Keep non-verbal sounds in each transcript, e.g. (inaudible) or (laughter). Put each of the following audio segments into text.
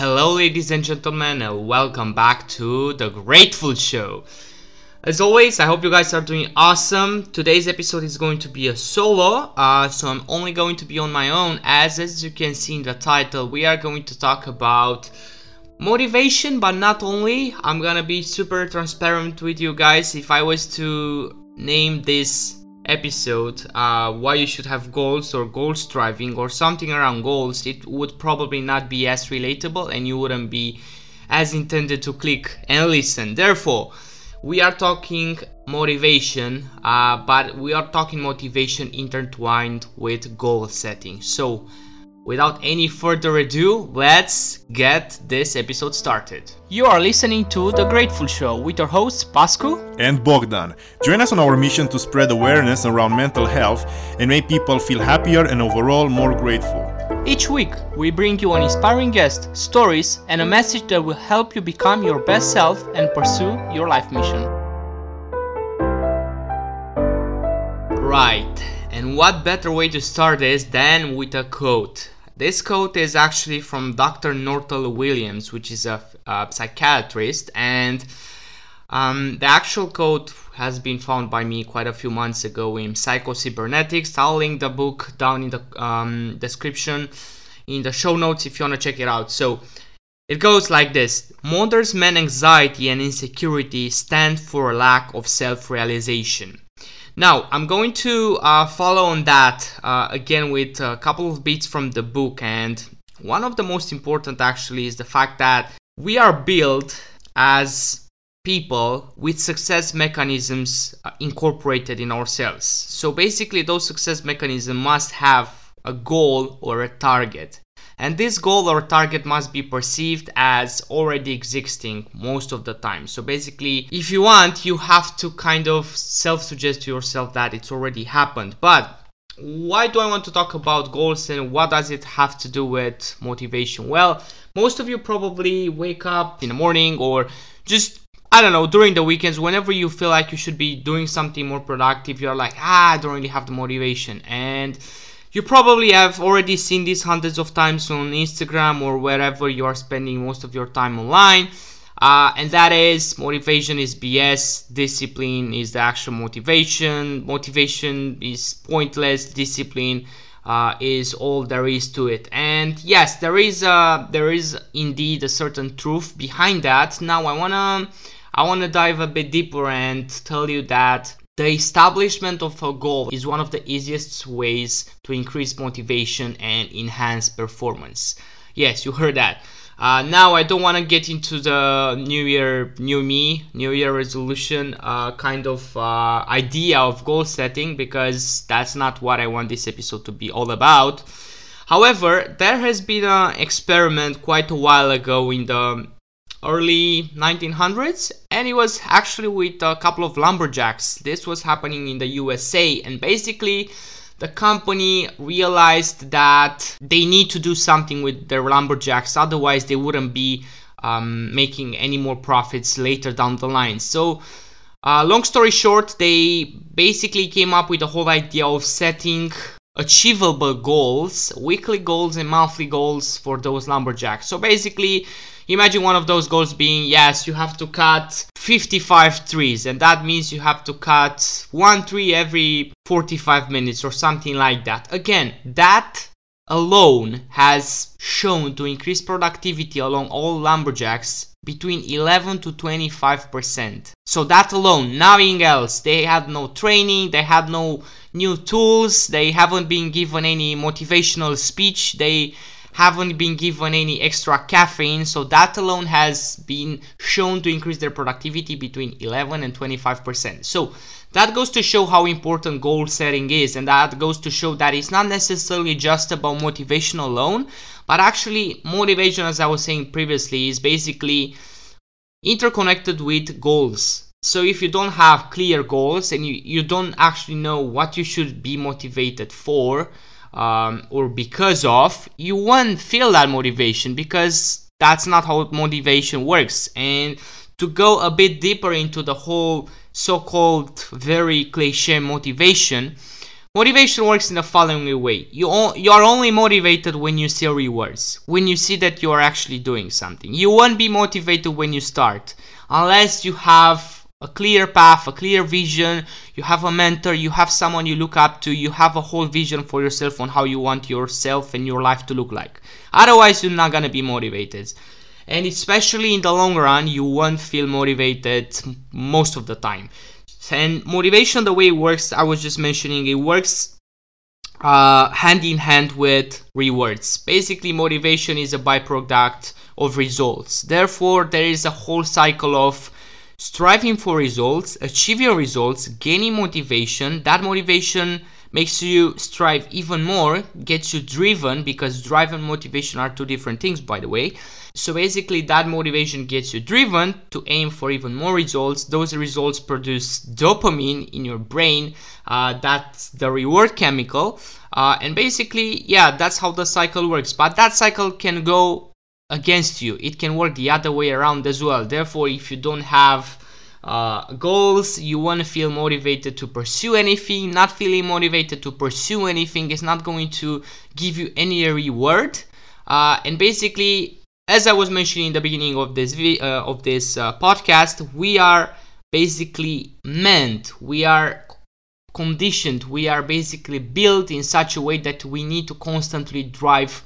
Hello, ladies and gentlemen, and welcome back to The Grateful Show. As always, I hope you guys are doing awesome. Today's episode is going to be a solo, uh, so I'm only going to be on my own. As as you can see in the title, we are going to talk about motivation, but not only. I'm gonna be super transparent with you guys. If I was to name this episode uh, why you should have goals or goal striving or something around goals, it would probably not be as relatable and you wouldn't be as intended to click and listen. Therefore, we are talking motivation, uh, but we are talking motivation intertwined with goal setting. So, Without any further ado, let's get this episode started. You are listening to The Grateful Show with your hosts Pascu and Bogdan. Join us on our mission to spread awareness around mental health and make people feel happier and overall more grateful. Each week, we bring you an inspiring guest, stories, and a message that will help you become your best self and pursue your life mission. Right, and what better way to start this than with a quote? This quote is actually from Dr. Nortel Williams, which is a, a psychiatrist, and um, the actual quote has been found by me quite a few months ago in Psycho-Cybernetics. I'll link the book down in the um, description in the show notes if you want to check it out. So it goes like this Modern man anxiety and insecurity stand for a lack of self realization. Now, I'm going to uh, follow on that uh, again with a couple of bits from the book, and one of the most important actually is the fact that we are built as people with success mechanisms uh, incorporated in ourselves. So basically, those success mechanisms must have a goal or a target and this goal or target must be perceived as already existing most of the time. So basically, if you want, you have to kind of self suggest to yourself that it's already happened. But why do I want to talk about goals and what does it have to do with motivation? Well, most of you probably wake up in the morning or just I don't know, during the weekends, whenever you feel like you should be doing something more productive, you're like, ah, I don't really have the motivation. And you probably have already seen this hundreds of times on Instagram or wherever you are spending most of your time online. Uh, and that is motivation is BS, discipline is the actual motivation, motivation is pointless, discipline uh, is all there is to it. And yes, there is a, there is indeed a certain truth behind that. Now I wanna I wanna dive a bit deeper and tell you that the establishment of a goal is one of the easiest ways to increase motivation and enhance performance. Yes, you heard that. Uh, now I don't want to get into the new year, new me, new year resolution uh, kind of uh, idea of goal setting because that's not what I want this episode to be all about. However, there has been an experiment quite a while ago in the early 1900s and it was actually with a couple of lumberjacks. This was happening in the usa and basically the company realized that they need to do something with their lumberjacks. Otherwise they wouldn't be um, making any more profits later down the line. So uh, long story short they basically came up with the whole idea of setting achievable goals weekly goals and monthly goals for those lumberjacks. So basically Imagine one of those goals being yes, you have to cut 55 trees, and that means you have to cut one tree every 45 minutes or something like that. Again, that alone has shown to increase productivity along all lumberjacks between 11 to 25 percent. So that alone, nothing else. They had no training, they had no new tools, they haven't been given any motivational speech, they haven't been given any extra caffeine, so that alone has been shown to increase their productivity between 11 and 25%. So that goes to show how important goal setting is, and that goes to show that it's not necessarily just about motivation alone, but actually, motivation, as I was saying previously, is basically interconnected with goals. So if you don't have clear goals and you, you don't actually know what you should be motivated for, um, or because of, you won't feel that motivation because that's not how motivation works. And to go a bit deeper into the whole so called very cliche motivation, Motivation works in the following way. You, you are only motivated when you see rewards, when you see that you are actually doing something. You won't be motivated when you start, unless you have a clear path, a clear vision, you have a mentor, you have someone you look up to, you have a whole vision for yourself on how you want yourself and your life to look like. Otherwise, you're not gonna be motivated. And especially in the long run, you won't feel motivated most of the time. And motivation, the way it works, I was just mentioning, it works uh, hand in hand with rewards. Basically, motivation is a byproduct of results. Therefore, there is a whole cycle of striving for results, achieving results, gaining motivation. That motivation makes you strive even more, gets you driven because drive and motivation are two different things, by the way. So basically, that motivation gets you driven to aim for even more results. Those results produce dopamine in your brain. Uh, that's the reward chemical. Uh, and basically, yeah, that's how the cycle works. But that cycle can go against you, it can work the other way around as well. Therefore, if you don't have uh, goals, you want to feel motivated to pursue anything. Not feeling motivated to pursue anything is not going to give you any reward. Uh, and basically, as I was mentioning in the beginning of this vi- uh, of this uh, podcast, we are basically meant, we are conditioned, we are basically built in such a way that we need to constantly drive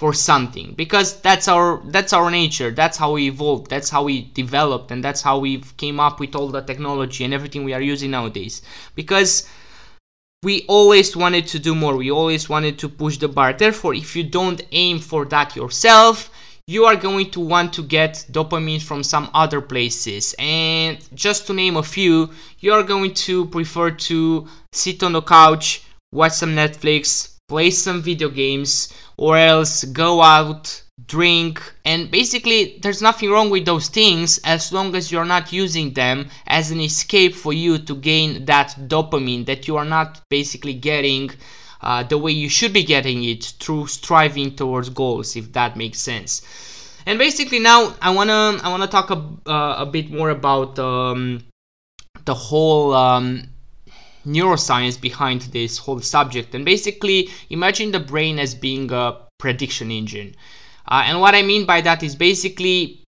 for something. Because that's our that's our nature. That's how we evolved. That's how we developed and that's how we came up with all the technology and everything we are using nowadays. Because we always wanted to do more. We always wanted to push the bar. Therefore if you don't aim for that yourself you are going to want to get dopamine from some other places. And just to name a few, you are going to prefer to sit on the couch, watch some Netflix, play some video games, or else go out, drink, and basically there's nothing wrong with those things as long as you're not using them as an escape for you to gain that dopamine that you are not basically getting uh, the way you should be getting it through striving towards goals, if that makes sense. And basically, now I wanna I wanna talk a, uh, a bit more about um, the whole um, neuroscience behind this whole subject. And basically, imagine the brain as being a prediction engine. Uh, and what I mean by that is basically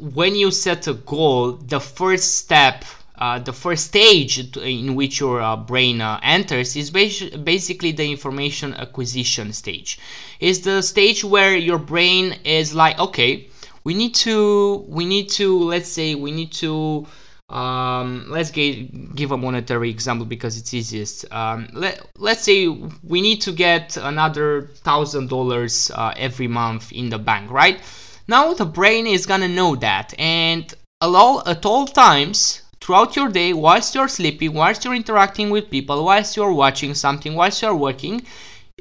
when you set a goal, the first step uh, the first stage in which your uh, brain uh, enters is basically the information acquisition stage. Is the stage where your brain is like, okay, we need to, we need to, let's say, we need to. Um, let's get, give a monetary example because it's easiest. Um, let, let's say we need to get another thousand dollars uh, every month in the bank, right? Now the brain is gonna know that, and at all, at all times throughout your day, whilst you're sleeping, whilst you're interacting with people, whilst you're watching something, whilst you're working,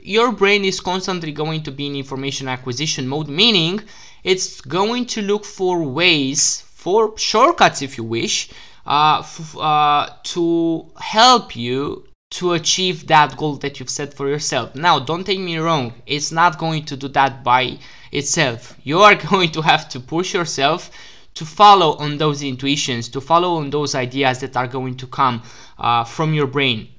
your brain is constantly going to be in information acquisition mode, meaning it's going to look for ways, for shortcuts if you wish, uh, uh, to help you to achieve that goal that you've set for yourself. Now, don't take me wrong, it's not going to do that by itself. (laughs) You are (laughs) going to have to push yourself to follow on those intuitions, to follow on those ideas that are going to come uh, from your brain.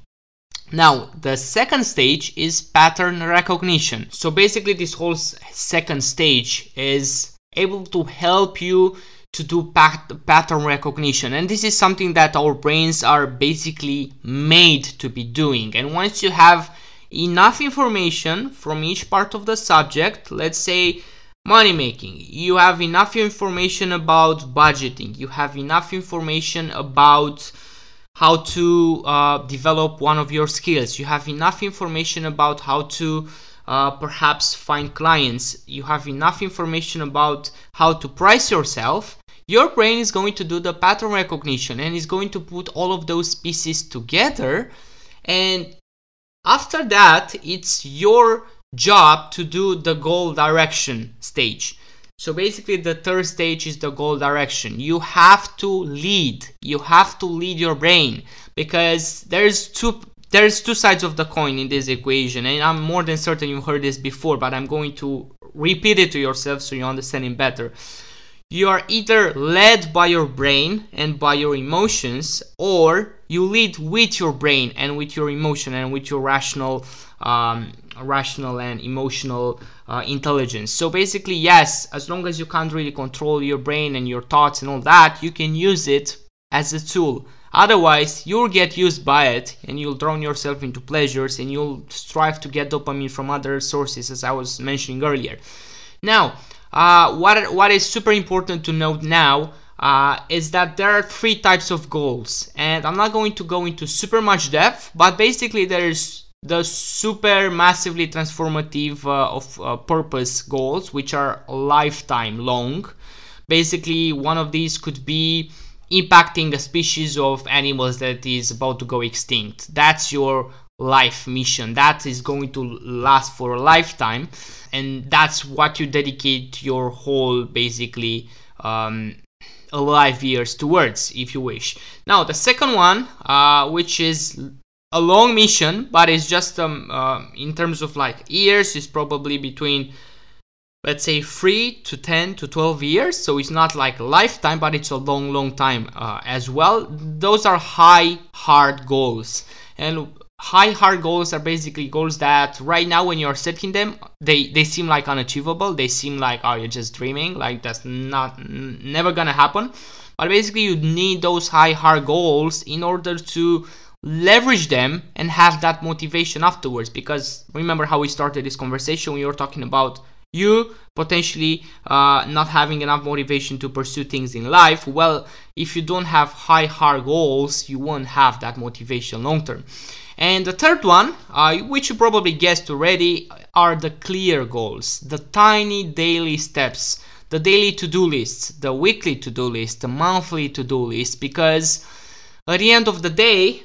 Now, the second stage is pattern recognition. So basically, this whole second stage is able to help you to do pat- pattern recognition. And this is something that our brains are basically made to be doing. And once you have enough information from each part of the subject, let's say money making you have enough information about budgeting you have enough information about how to uh, develop one of your skills you have enough information about how to uh, perhaps find clients you have enough information about how to price yourself your brain is going to do the pattern recognition and is going to put all of those pieces together and after that it's your job to do the goal direction stage. So basically the third stage is the goal direction. You have to lead. You have to lead your brain because there's two there's two sides of the coin in this equation and I'm more than certain you heard this before but I'm going to repeat it to yourself so you understand it better. You are either led by your brain and by your emotions or you lead with your brain and with your emotion and with your rational um, rational and emotional uh, intelligence. So basically yes as long as you can't really control your brain and your thoughts and all that you can use it as a tool. Otherwise you'll get used by it and you'll drown yourself into pleasures and you'll strive to get dopamine from other sources as i was mentioning earlier. Now uh, what what is super important to note now uh, is that there are three types of goals, and I'm not going to go into super much depth, but basically there's the super massively transformative uh, of uh, purpose goals, which are lifetime long. Basically, one of these could be impacting a species of animals that is about to go extinct. That's your life mission. That is going to last for a lifetime and that's what you dedicate your whole basically um, alive years towards if you wish. Now the second one uh, which is a long mission but it's just um, uh, in terms of like years is probably between let's say 3 to 10 to 12 years. So it's not like lifetime but it's a long long time uh, as well. Those are high hard goals. And high hard goals are basically goals that right now when you're setting them they they seem like unachievable. They seem like oh you're just dreaming. Like that's not n- never gonna happen. But basically you need those high hard goals in order to leverage them and have that motivation afterwards. Because remember how we started this conversation we were talking about you potentially uh, not having enough motivation to pursue things in life well if you don't have high hard goals you won't have that motivation long term. And the third one, uh, which you probably guessed already, are the clear goals, the tiny daily steps, the daily to do lists, the weekly to do list, the monthly to do list, because at the end of the day,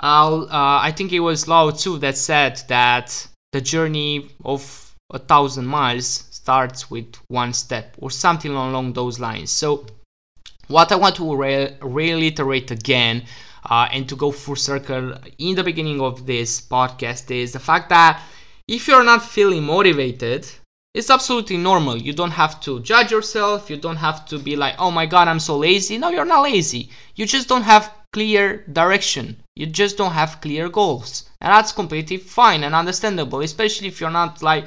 uh, I think it was Lao Tzu that said that the journey of a thousand miles starts with one step or something along those lines. So, what I want to re- reiterate again uh, and to go full circle in the beginning of this podcast is the fact that if you're not feeling motivated, it's absolutely normal. You don't have to judge yourself. You don't have to be like, oh my god, I'm so lazy. No, you're not lazy. You just don't have clear direction. You just don't have clear goals. And that's completely fine and understandable, especially if you're not like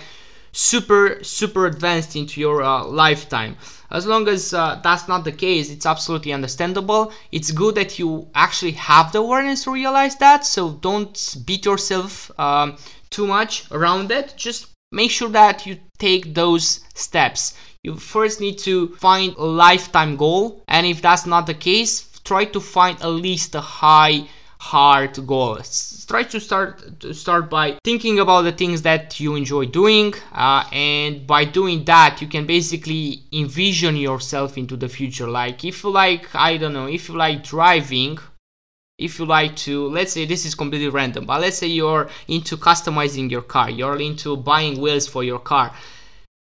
super, super advanced into your uh, lifetime. As long as uh, that's not the case, it's absolutely understandable. It's good that you actually have the awareness to realize that, so don't beat yourself um, too much around it. Just make sure that you take those steps. You first need to find a lifetime goal, and if that's not the case, try to find at least a high hard goals. Try to start to start by thinking about the things that you enjoy doing, uh, and by doing that, you can basically envision yourself into the future. Like if you like, I don't know, if you like driving, if you like to let's say this is completely random but let's say you're into customizing your car you're into buying wheels for your car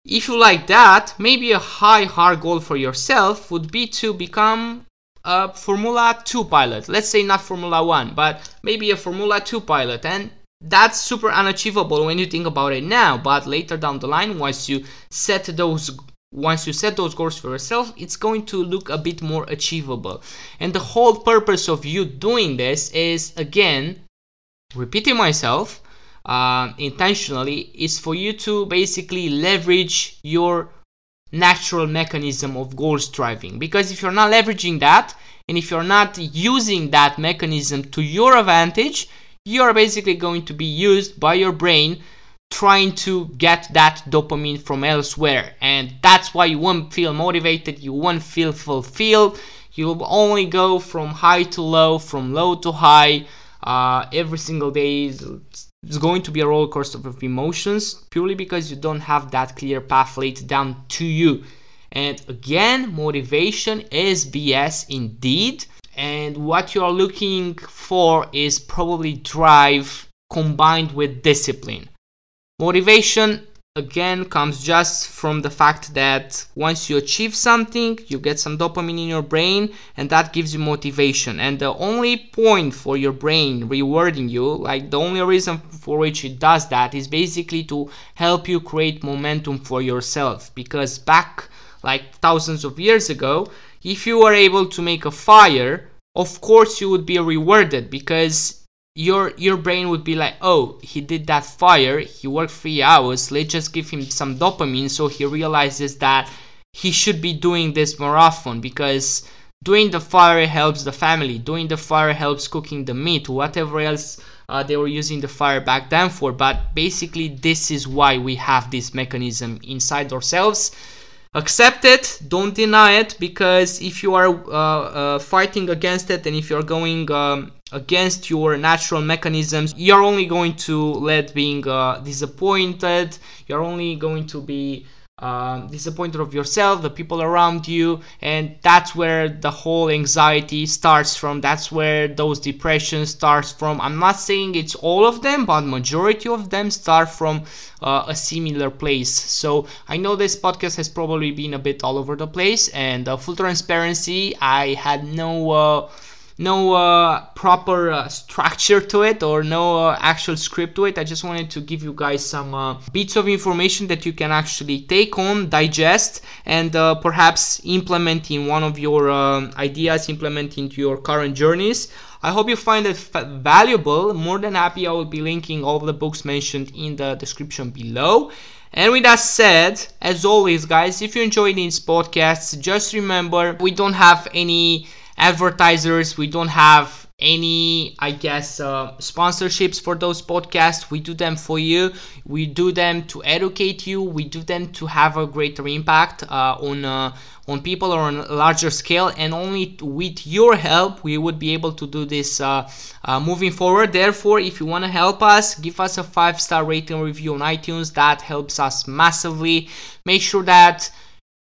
if you like that maybe a high hard goal for yourself would be to become a Formula 2 pilot. Let's say not Formula 1, but maybe a Formula 2 pilot. And that's super unachievable when you think about it now, but later down the line, once you set those once you set those goals for yourself, it's going to look a bit more achievable. And the whole purpose of you doing this is again, repeating myself uh, intentionally, is for you to basically leverage your natural mechanism of goal striving. Because if you're not leveraging that and if you're not using that mechanism to your advantage you're basically going to be used by your brain trying to get that dopamine from elsewhere. And that's why you won't feel motivated you won't feel fulfilled. You'll only go from high to low from low to high uh, every single day it's going to be a roller coaster of emotions purely because you don't have that clear path laid down to you. And again, motivation is BS indeed. And what you are looking for is probably drive combined with discipline. Motivation again comes just from the fact that once you achieve something you get some dopamine in your brain and that gives you motivation. And the only point for your brain rewarding you like the only reason for which it does that is basically to help you create momentum for yourself. Because back like thousands of years ago, if you were able to make a fire, of course you would be rewarded because your your brain would be like oh he did that fire he worked three hours let's just give him some dopamine. So he realizes that he should be doing this more often because doing the fire helps the family doing the fire helps cooking the meat whatever else uh, they were using the fire back then for. But basically this is why we have this mechanism inside ourselves. Accept it don't deny it because if you are uh, uh, fighting against it and if you're going um, against your natural mechanisms you're only going to let being uh, disappointed you're only going to be um, disappointed of yourself, the people around you, and that's where the whole anxiety starts from. That's where those depressions starts from. I'm not saying it's all of them, but majority of them start from uh, a similar place. So I know this podcast has probably been a bit all over the place, and uh, full transparency, I had no. No uh, proper uh, structure to it or no uh, actual script to it. I just wanted to give you guys some uh, bits of information that you can actually take on, digest, and uh, perhaps implement in one of your um, ideas, implement into your current journeys. I hope you find it valuable. More than happy, I will be linking all the books mentioned in the description below. And with that said, as always, guys, if you enjoy these podcasts, just remember we don't have any advertisers. We don't have any, I guess, uh, sponsorships for those podcasts. We do them for you. We do them to educate you. We do them to have a greater impact uh, on uh, on people or on a larger scale. And only with your help, we would be able to do this uh, uh, moving forward. Therefore, if you want to help us, give us a five star rating review on iTunes. That helps us massively. Make sure that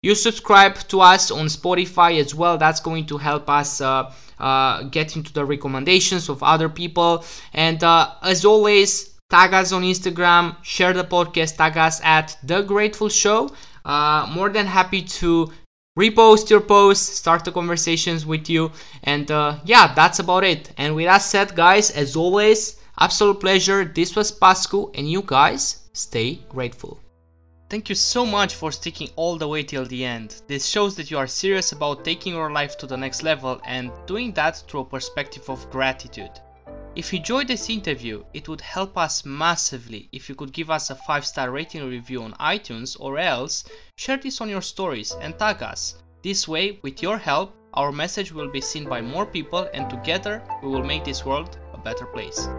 you subscribe to us on Spotify as well. That's going to help us uh, uh, get into the recommendations of other people. And uh, as always, tag us on Instagram, share the podcast, tag us at The Grateful Show. Uh, more than happy to repost your posts, start the conversations with you. And uh, yeah, that's about it. And with that said, guys, as always, absolute pleasure. This was Pascu, and you guys stay grateful. Thank you so much for sticking all the way till the end. This shows that you are serious about taking your life to the next level and doing that through a perspective of gratitude. If you enjoyed this interview, it would help us massively if you could give us a 5 star rating review on iTunes or else share this on your stories and tag us. This way, with your help, our message will be seen by more people and together we will make this world a better place.